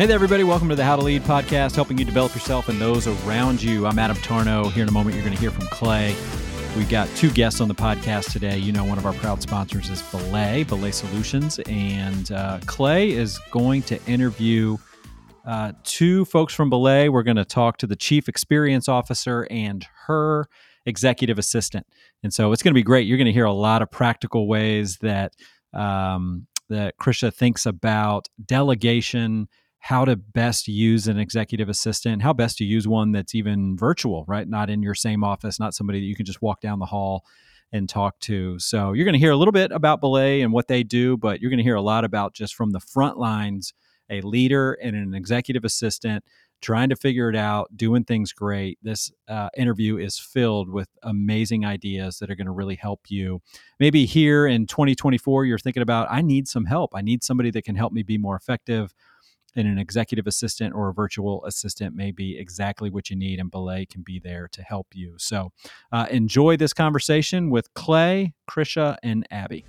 Hey there, everybody. Welcome to the How to Lead podcast, helping you develop yourself and those around you. I'm Adam Tarnow. Here in a moment, you're going to hear from Clay. We've got two guests on the podcast today. You know, one of our proud sponsors is Belay, Belay Solutions. And uh, Clay is going to interview uh, two folks from Belay. We're going to talk to the chief experience officer and her executive assistant. And so it's going to be great. You're going to hear a lot of practical ways that um, that Krisha thinks about delegation how to best use an executive assistant, how best to use one that's even virtual, right? Not in your same office, not somebody that you can just walk down the hall and talk to. So you're going to hear a little bit about Belay and what they do, but you're going to hear a lot about just from the front lines, a leader and an executive assistant trying to figure it out, doing things great. This uh, interview is filled with amazing ideas that are going to really help you. Maybe here in 2024, you're thinking about, I need some help. I need somebody that can help me be more effective and an executive assistant or a virtual assistant may be exactly what you need, and Belay can be there to help you. So uh, enjoy this conversation with Clay, Krisha, and Abby.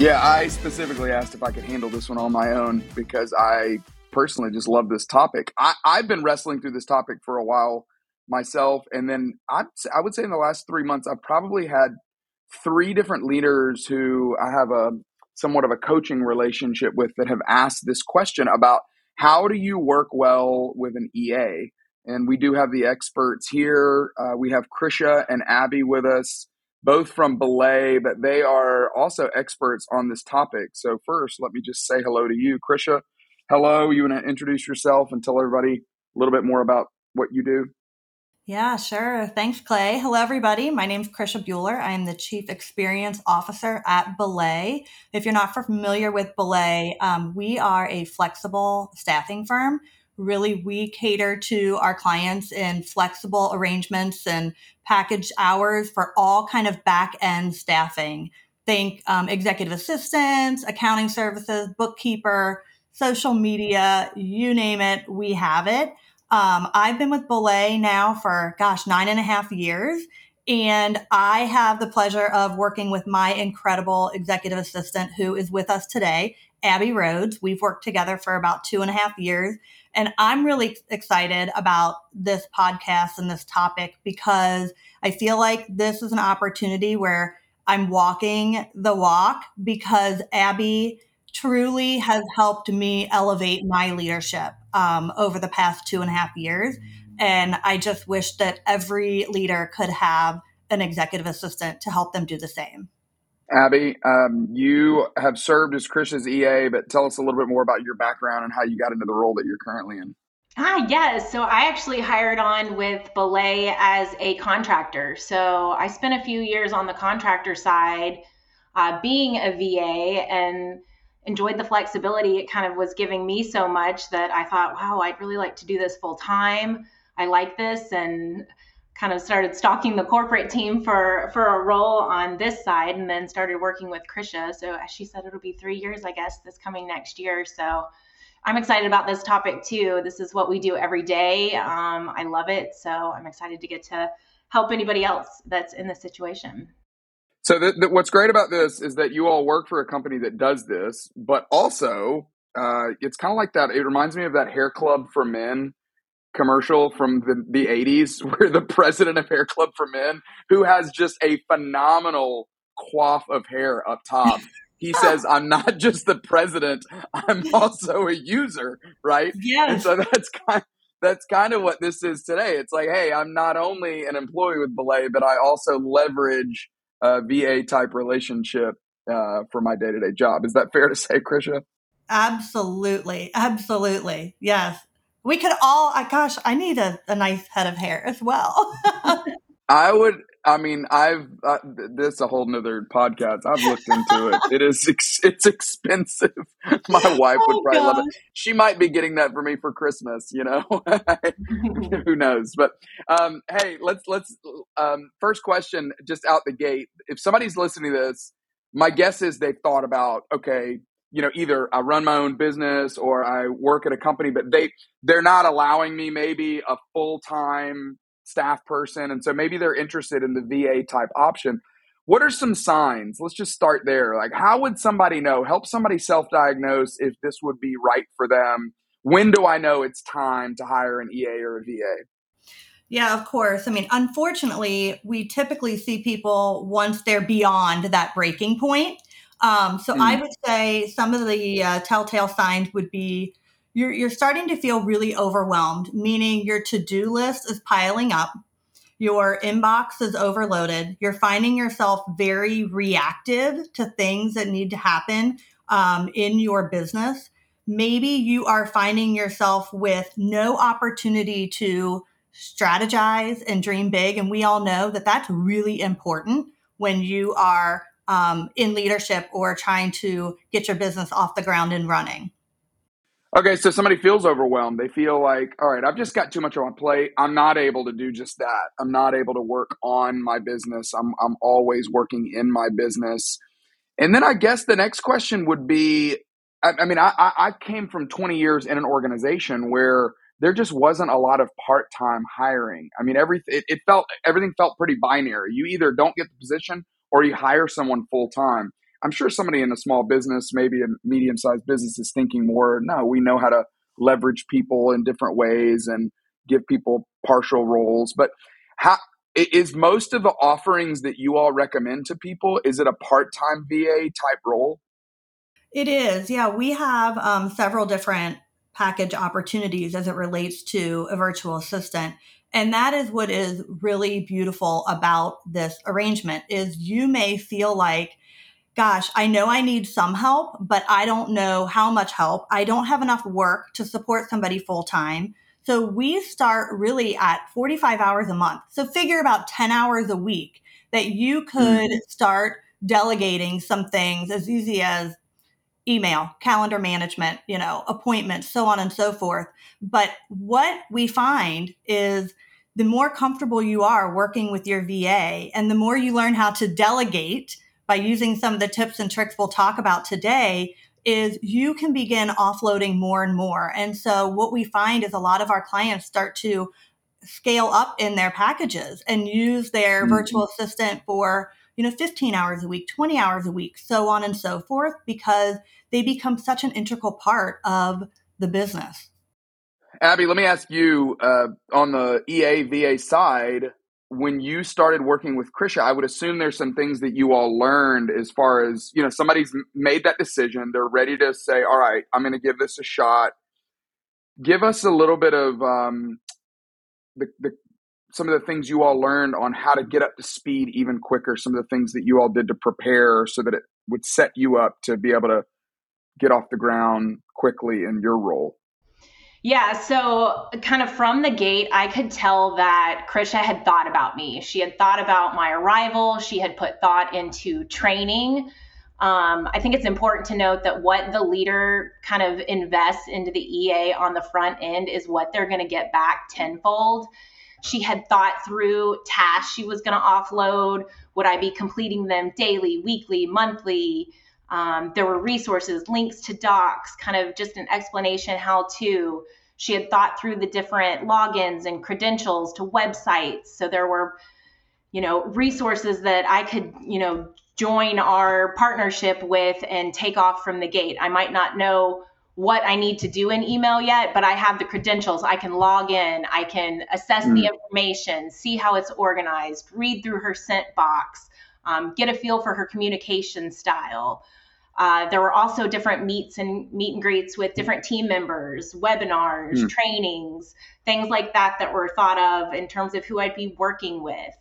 Yeah, I specifically asked if I could handle this one on my own because I personally just love this topic. I, I've been wrestling through this topic for a while myself. And then I, I would say in the last three months, I've probably had three different leaders who I have a somewhat of a coaching relationship with that have asked this question about how do you work well with an EA? And we do have the experts here. Uh, we have Krisha and Abby with us, both from Belay, but they are also experts on this topic. So, first, let me just say hello to you, Krisha. Hello. You want to introduce yourself and tell everybody a little bit more about what you do? Yeah, sure. Thanks, Clay. Hello, everybody. My name is Krisha Buehler. I am the Chief Experience Officer at Belay. If you're not familiar with Belay, um, we are a flexible staffing firm. Really, we cater to our clients in flexible arrangements and package hours for all kind of back end staffing. Think um, executive assistants, accounting services, bookkeeper, social media, you name it, we have it. Um, I've been with Belay now for, gosh, nine and a half years. And I have the pleasure of working with my incredible executive assistant who is with us today, Abby Rhodes. We've worked together for about two and a half years. And I'm really excited about this podcast and this topic because I feel like this is an opportunity where I'm walking the walk because Abby truly has helped me elevate my leadership um, over the past two and a half years. And I just wish that every leader could have an executive assistant to help them do the same. Abby, um, you have served as Krisha's EA, but tell us a little bit more about your background and how you got into the role that you're currently in. Ah, yes. So I actually hired on with Belay as a contractor. So I spent a few years on the contractor side, uh, being a VA, and enjoyed the flexibility it kind of was giving me so much that I thought, wow, I'd really like to do this full time. I like this and kind of started stalking the corporate team for for a role on this side and then started working with Krisha. So as she said it'll be 3 years I guess this coming next year. So I'm excited about this topic too. This is what we do every day. Um, I love it. So I'm excited to get to help anybody else that's in this situation. So the, the, what's great about this is that you all work for a company that does this, but also uh, it's kind of like that. It reminds me of that Hair Club for Men commercial from the, the 80s where the president of Hair Club for Men, who has just a phenomenal quaff of hair up top, he says, I'm not just the president, I'm also a user, right? Yes. And so that's kind that's kind of what this is today. It's like, hey, I'm not only an employee with Belay, but I also leverage a VA type relationship uh, for my day to day job. Is that fair to say, Krisha? Absolutely. Absolutely. Yes. We could all, I gosh, I need a, a nice head of hair as well. I would, I mean, I've, uh, this is a whole nother podcast. I've looked into it. It is, ex- it's expensive. My wife would oh, probably gosh. love it. She might be getting that for me for Christmas, you know, who knows? But, um, hey, let's, let's, um, first question just out the gate. If somebody's listening to this, my guess is they've thought about, okay, you know either i run my own business or i work at a company but they they're not allowing me maybe a full-time staff person and so maybe they're interested in the va type option what are some signs? Let's just start there. Like, how would somebody know? Help somebody self diagnose if this would be right for them. When do I know it's time to hire an EA or a VA? Yeah, of course. I mean, unfortunately, we typically see people once they're beyond that breaking point. Um, so mm. I would say some of the uh, telltale signs would be you're, you're starting to feel really overwhelmed, meaning your to do list is piling up, your inbox is overloaded, you're finding yourself very reactive to things that need to happen um, in your business. Maybe you are finding yourself with no opportunity to strategize and dream big. And we all know that that's really important when you are um, in leadership or trying to get your business off the ground and running. Okay, so somebody feels overwhelmed. They feel like, all right, I've just got too much on my plate. I'm not able to do just that. I'm not able to work on my business. I'm I'm always working in my business. And then I guess the next question would be, I, I mean, I, I came from 20 years in an organization where there just wasn't a lot of part-time hiring. I mean, every it, it felt everything felt pretty binary. You either don't get the position or you hire someone full time. I'm sure somebody in a small business, maybe a medium-sized business, is thinking more. No, we know how to leverage people in different ways and give people partial roles. But how is most of the offerings that you all recommend to people? Is it a part-time VA type role? It is. Yeah, we have um, several different package opportunities as it relates to a virtual assistant. And that is what is really beautiful about this arrangement is you may feel like gosh, I know I need some help, but I don't know how much help. I don't have enough work to support somebody full time. So we start really at 45 hours a month. So figure about 10 hours a week that you could mm-hmm. start delegating some things as easy as email, calendar management, you know, appointments, so on and so forth. But what we find is the more comfortable you are working with your VA and the more you learn how to delegate by using some of the tips and tricks we'll talk about today is you can begin offloading more and more. And so what we find is a lot of our clients start to scale up in their packages and use their mm-hmm. virtual assistant for you know 15 hours a week 20 hours a week so on and so forth because they become such an integral part of the business abby let me ask you uh, on the ea va side when you started working with krisha i would assume there's some things that you all learned as far as you know somebody's made that decision they're ready to say all right i'm going to give this a shot give us a little bit of um, the, the some of the things you all learned on how to get up to speed even quicker, some of the things that you all did to prepare so that it would set you up to be able to get off the ground quickly in your role? Yeah, so kind of from the gate, I could tell that Krisha had thought about me. She had thought about my arrival. She had put thought into training. Um, I think it's important to note that what the leader kind of invests into the EA on the front end is what they're going to get back tenfold. She had thought through tasks she was going to offload. Would I be completing them daily, weekly, monthly? Um, there were resources, links to docs, kind of just an explanation how to. She had thought through the different logins and credentials to websites. So there were, you know, resources that I could, you know, join our partnership with and take off from the gate. I might not know what I need to do in email yet, but I have the credentials. I can log in, I can assess mm. the information, see how it's organized, read through her sent box, um, get a feel for her communication style. Uh, there were also different meets and meet and greets with different team members, webinars, mm. trainings, things like that that were thought of in terms of who I'd be working with.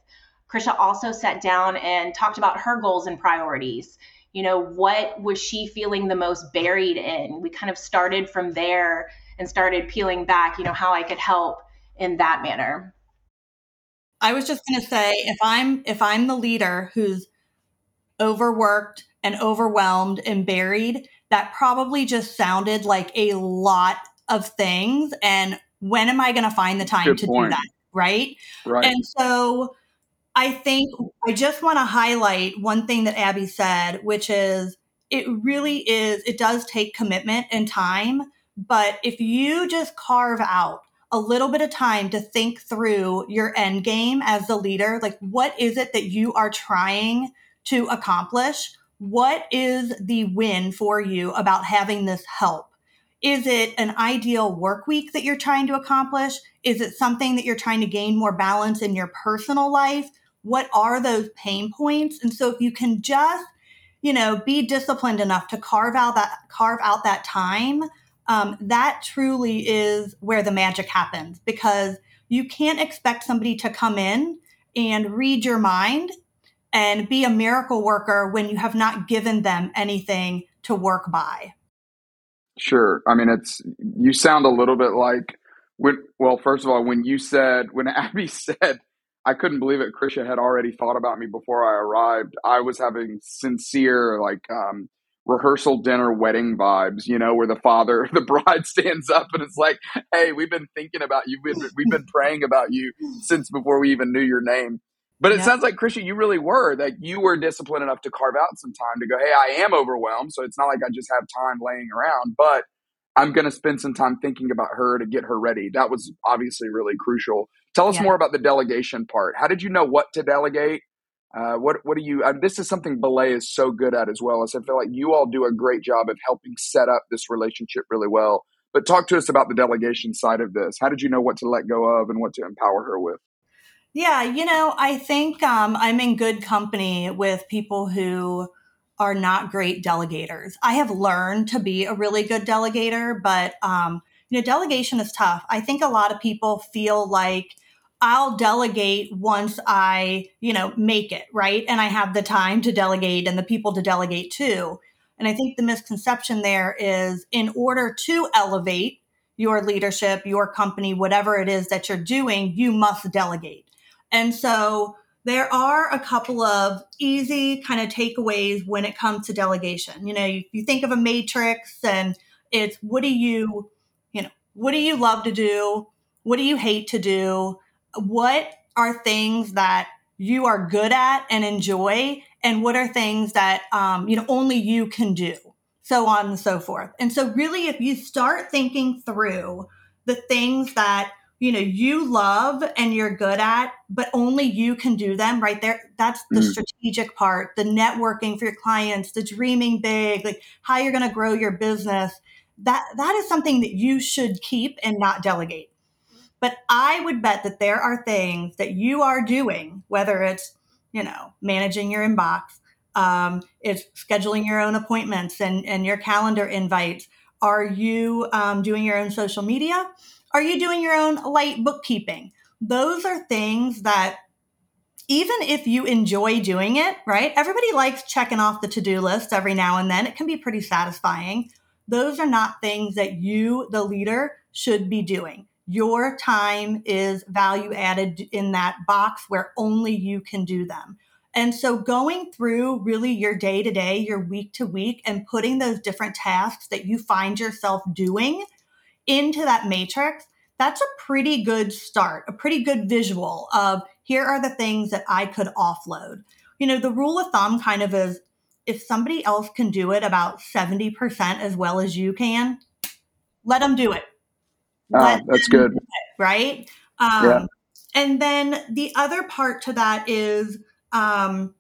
Krisha also sat down and talked about her goals and priorities you know, what was she feeling the most buried in? We kind of started from there and started peeling back, you know, how I could help in that manner. I was just going to say if I'm if I'm the leader who's overworked and overwhelmed and buried, that probably just sounded like a lot of things and when am I going to find the time Good to point. do that, right? Right. And so I think I just want to highlight one thing that Abby said, which is it really is, it does take commitment and time. But if you just carve out a little bit of time to think through your end game as the leader, like what is it that you are trying to accomplish, what is the win for you about having this help? Is it an ideal work week that you're trying to accomplish? Is it something that you're trying to gain more balance in your personal life? What are those pain points? And so if you can just, you know, be disciplined enough to carve out that carve out that time, um, that truly is where the magic happens because you can't expect somebody to come in and read your mind and be a miracle worker when you have not given them anything to work by. Sure. I mean, it's you sound a little bit like when. Well, first of all, when you said when Abby said, I couldn't believe it. Krisha had already thought about me before I arrived. I was having sincere like um, rehearsal dinner wedding vibes. You know, where the father, the bride stands up and it's like, "Hey, we've been thinking about you. We've been, we've been praying about you since before we even knew your name." But it sounds like Krisha, you really were that you were disciplined enough to carve out some time to go, hey, I am overwhelmed. So it's not like I just have time laying around, but I'm going to spend some time thinking about her to get her ready. That was obviously really crucial. Tell us yeah. more about the delegation part. How did you know what to delegate? Uh, what what do you? Uh, this is something Belay is so good at as well. As I feel like you all do a great job of helping set up this relationship really well. But talk to us about the delegation side of this. How did you know what to let go of and what to empower her with? Yeah, you know, I think um, I'm in good company with people who are not great delegators. I have learned to be a really good delegator, but um, you know, delegation is tough. I think a lot of people feel like I'll delegate once I, you know, make it, right? And I have the time to delegate and the people to delegate to. And I think the misconception there is in order to elevate your leadership, your company, whatever it is that you're doing, you must delegate. And so there are a couple of easy kind of takeaways when it comes to delegation. You know, you, you think of a matrix and it's what do you, you know, what do you love to do? What do you hate to do? What are things that you are good at and enjoy? And what are things that, um, you know, only you can do? So on and so forth. And so really, if you start thinking through the things that you know you love and you're good at but only you can do them right? There that's the mm. strategic part the networking for your clients the dreaming big like how you're going to grow your business. That that is something that you should keep and not delegate. But i would bet that there are things that you are doing whether it's you know managing your inbox um, it's scheduling your own appointments and, and your calendar invites. Are you um, doing your own social media are you doing your own light bookkeeping? Those are things that even if you enjoy doing it, right? Everybody likes checking off the to do list every now and then. It can be pretty satisfying. Those are not things that you, the leader, should be doing. Your time is value added in that box where only you can do them. And so going through really your day to day, your week to week, and putting those different tasks that you find yourself doing into that matrix, that's a pretty good start, a pretty good visual of here are the things that I could offload. You know, the rule of thumb kind of is if somebody else can do it about 70% as well as you can, let them do it. Oh, that's good. It, right? Um, yeah. And then the other part to that is um,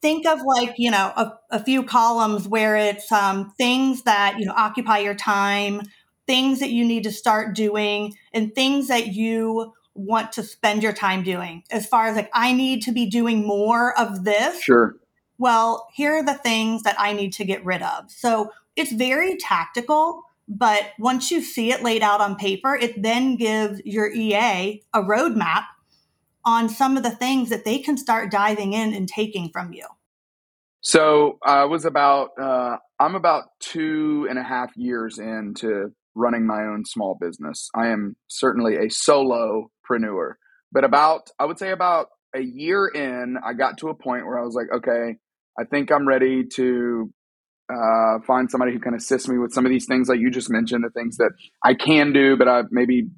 think of like, you know, a, a few columns where it's um, things that, you know, occupy your time, things that you need to start doing and things that you want to spend your time doing. As far as like i need to be doing more of this sure. well here are the things that i need to get rid of. So it's very tactical but once you see it laid out on paper it then gives your ea a roadmap on some of the things that they can start diving in and taking from you. So i was about uh, i'm about two and a half years into running my own small business. I am certainly a solopreneur, but about, I would say about a year in, I got to a point where I was like, okay, I think I'm ready to uh, find somebody who can assist me with some of these things like you just mentioned, the things that I can do, but I maybe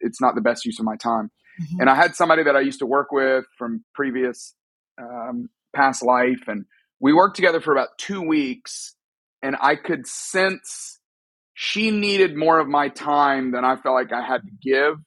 it's not the best use of my time. Mm-hmm. And I had somebody that I used to work with from previous um, past life, and we worked together for about two weeks, and I could sense she needed more of my time than I felt like I had to give.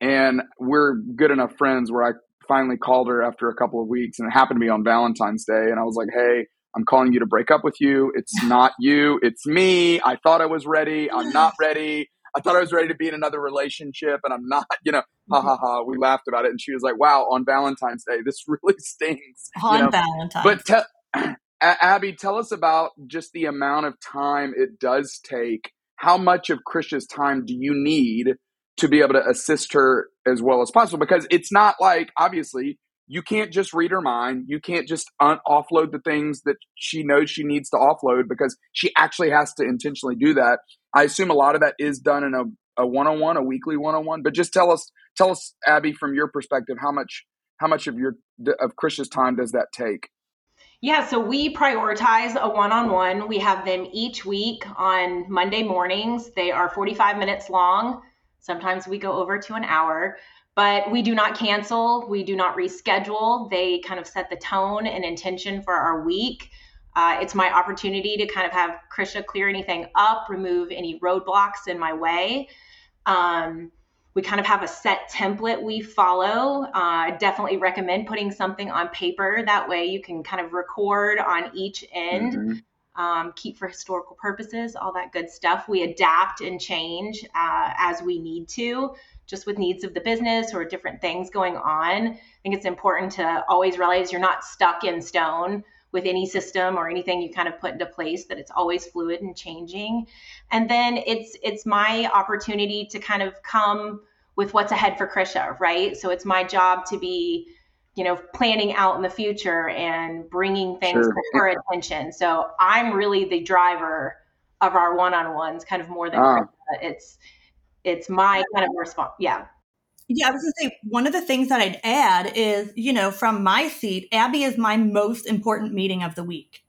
And we're good enough friends where I finally called her after a couple of weeks, and it happened to be on Valentine's Day. And I was like, "Hey, I'm calling you to break up with you. It's not you. It's me. I thought I was ready. I'm not ready. I thought I was ready to be in another relationship, and I'm not. You know, ha mm-hmm. ha ha. We laughed about it, and she was like, "Wow, on Valentine's Day, this really stings." On you know? Valentine's, but te- Abby, tell us about just the amount of time it does take. How much of Krisha's time do you need to be able to assist her as well as possible? Because it's not like obviously you can't just read her mind. You can't just un- offload the things that she knows she needs to offload because she actually has to intentionally do that. I assume a lot of that is done in a, a one-on-one, a weekly one-on-one. But just tell us, tell us, Abby, from your perspective, how much how much of your of Krisha's time does that take? Yeah, so we prioritize a one on one. We have them each week on Monday mornings. They are 45 minutes long. Sometimes we go over to an hour, but we do not cancel. We do not reschedule. They kind of set the tone and intention for our week. Uh, it's my opportunity to kind of have Krisha clear anything up, remove any roadblocks in my way. Um, we kind of have a set template we follow. Uh, I definitely recommend putting something on paper. That way you can kind of record on each end, mm-hmm. um, keep for historical purposes, all that good stuff. We adapt and change uh, as we need to, just with needs of the business or different things going on. I think it's important to always realize you're not stuck in stone with any system or anything you kind of put into place that it's always fluid and changing and then it's it's my opportunity to kind of come with what's ahead for krisha right so it's my job to be you know planning out in the future and bringing things sure. to her attention so i'm really the driver of our one-on-ones kind of more than ah. it's it's my kind of response yeah yeah, I was going to say one of the things that I'd add is, you know, from my seat, Abby is my most important meeting of the week.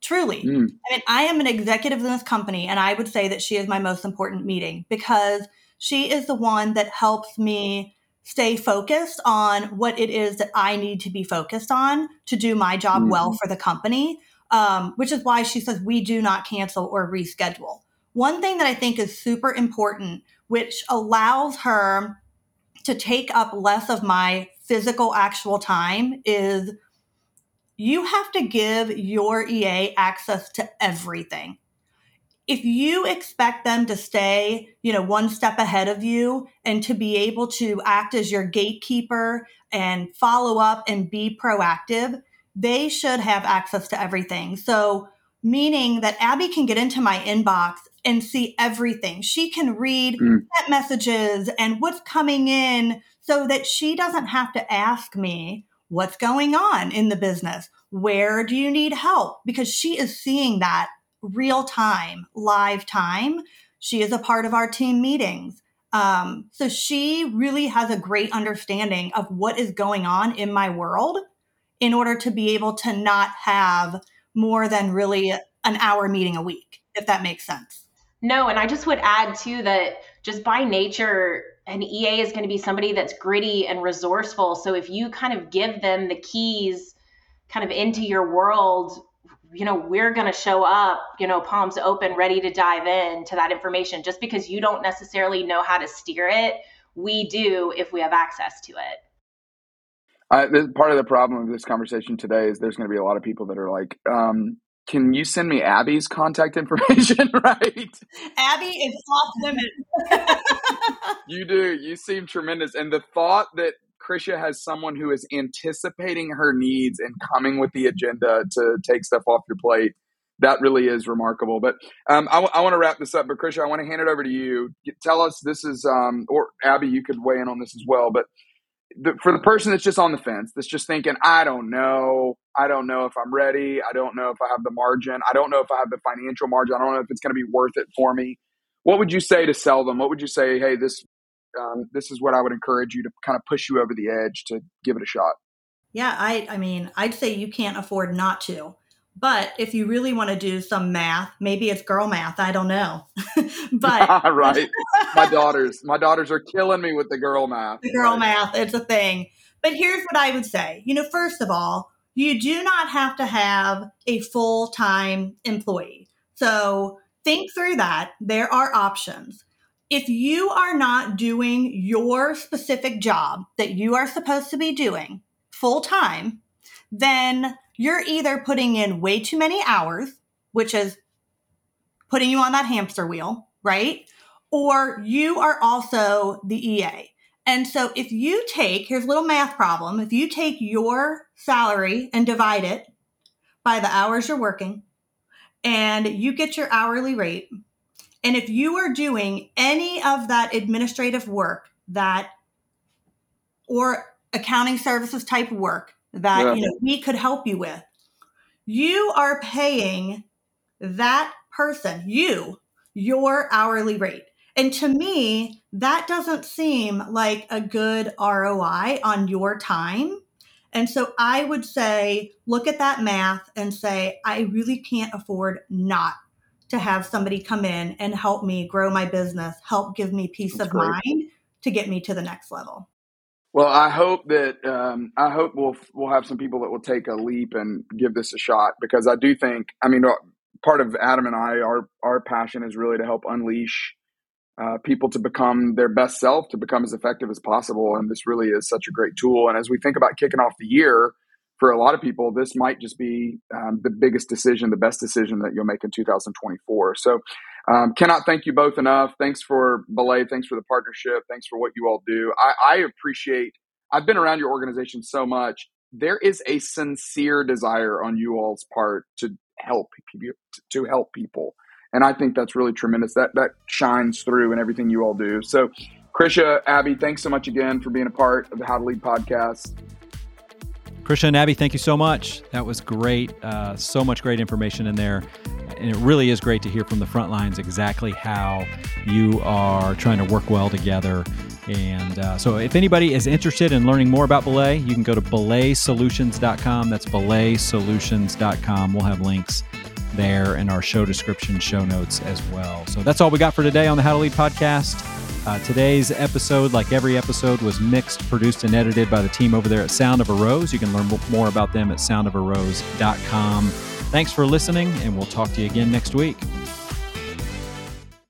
Truly. Mm. I mean, I am an executive in this company, and I would say that she is my most important meeting because she is the one that helps me stay focused on what it is that I need to be focused on to do my job mm. well for the company, um, which is why she says we do not cancel or reschedule. One thing that I think is super important, which allows her to take up less of my physical actual time is you have to give your EA access to everything. If you expect them to stay, you know, one step ahead of you and to be able to act as your gatekeeper and follow up and be proactive, they should have access to everything. So, meaning that Abby can get into my inbox and see everything. She can read mm. messages and what's coming in so that she doesn't have to ask me what's going on in the business. Where do you need help? Because she is seeing that real time, live time. She is a part of our team meetings. Um, so she really has a great understanding of what is going on in my world in order to be able to not have more than really an hour meeting a week, if that makes sense. No, and I just would add too that just by nature, an EA is going to be somebody that's gritty and resourceful. So if you kind of give them the keys kind of into your world, you know, we're going to show up, you know, palms open, ready to dive in to that information. Just because you don't necessarily know how to steer it, we do if we have access to it. Uh, part of the problem of this conversation today is there's going to be a lot of people that are like, um, can you send me Abby's contact information, right? Abby is off limits. you do. You seem tremendous. And the thought that Krisha has someone who is anticipating her needs and coming with the agenda to take stuff off your plate, that really is remarkable. But um, I, w- I want to wrap this up. But Krisha, I want to hand it over to you. Tell us this is, um, or Abby, you could weigh in on this as well. But the, for the person that's just on the fence, that's just thinking, I don't know, I don't know if I'm ready, I don't know if I have the margin, I don't know if I have the financial margin, I don't know if it's going to be worth it for me. What would you say to sell them? What would you say? Hey, this um, this is what I would encourage you to kind of push you over the edge to give it a shot. Yeah, I I mean, I'd say you can't afford not to. But if you really want to do some math, maybe it's girl math. I don't know. but right, my daughters, my daughters are killing me with the girl math. The girl right. math, it's a thing. But here's what I would say. You know, first of all, you do not have to have a full time employee. So think through that. There are options. If you are not doing your specific job that you are supposed to be doing full time, then you're either putting in way too many hours, which is putting you on that hamster wheel, right? Or you are also the EA. And so if you take, here's a little math problem. If you take your salary and divide it by the hours you're working and you get your hourly rate, and if you are doing any of that administrative work that or accounting services type work that yeah. you know we could help you with, you are paying that person, you, your hourly rate. And to me, that doesn't seem like a good ROI on your time. And so I would say, look at that math and say, I really can't afford not to have somebody come in and help me grow my business, help give me peace That's of great. mind to get me to the next level. Well, I hope that um, I hope we'll we'll have some people that will take a leap and give this a shot because I do think I mean part of Adam and I our our passion is really to help unleash uh, people to become their best self, to become as effective as possible, and this really is such a great tool. And as we think about kicking off the year, for a lot of people, this might just be um, the biggest decision, the best decision that you'll make in 2024. So, um, cannot thank you both enough. Thanks for Belay. Thanks for the partnership. Thanks for what you all do. I, I appreciate. I've been around your organization so much. There is a sincere desire on you all's part to help to help people, and I think that's really tremendous. That that shines through in everything you all do. So, Krisha, Abby, thanks so much again for being a part of the How to Lead podcast. Krisha and Abby, thank you so much. That was great. Uh, so much great information in there. And it really is great to hear from the front lines exactly how you are trying to work well together. And uh, so, if anybody is interested in learning more about Belay, you can go to belaysolutions.com. That's belaysolutions.com. We'll have links there in our show description, show notes as well. So, that's all we got for today on the How to Lead podcast. Uh, today's episode, like every episode, was mixed, produced, and edited by the team over there at Sound of a Rose. You can learn more about them at soundofarose.com. Thanks for listening, and we'll talk to you again next week.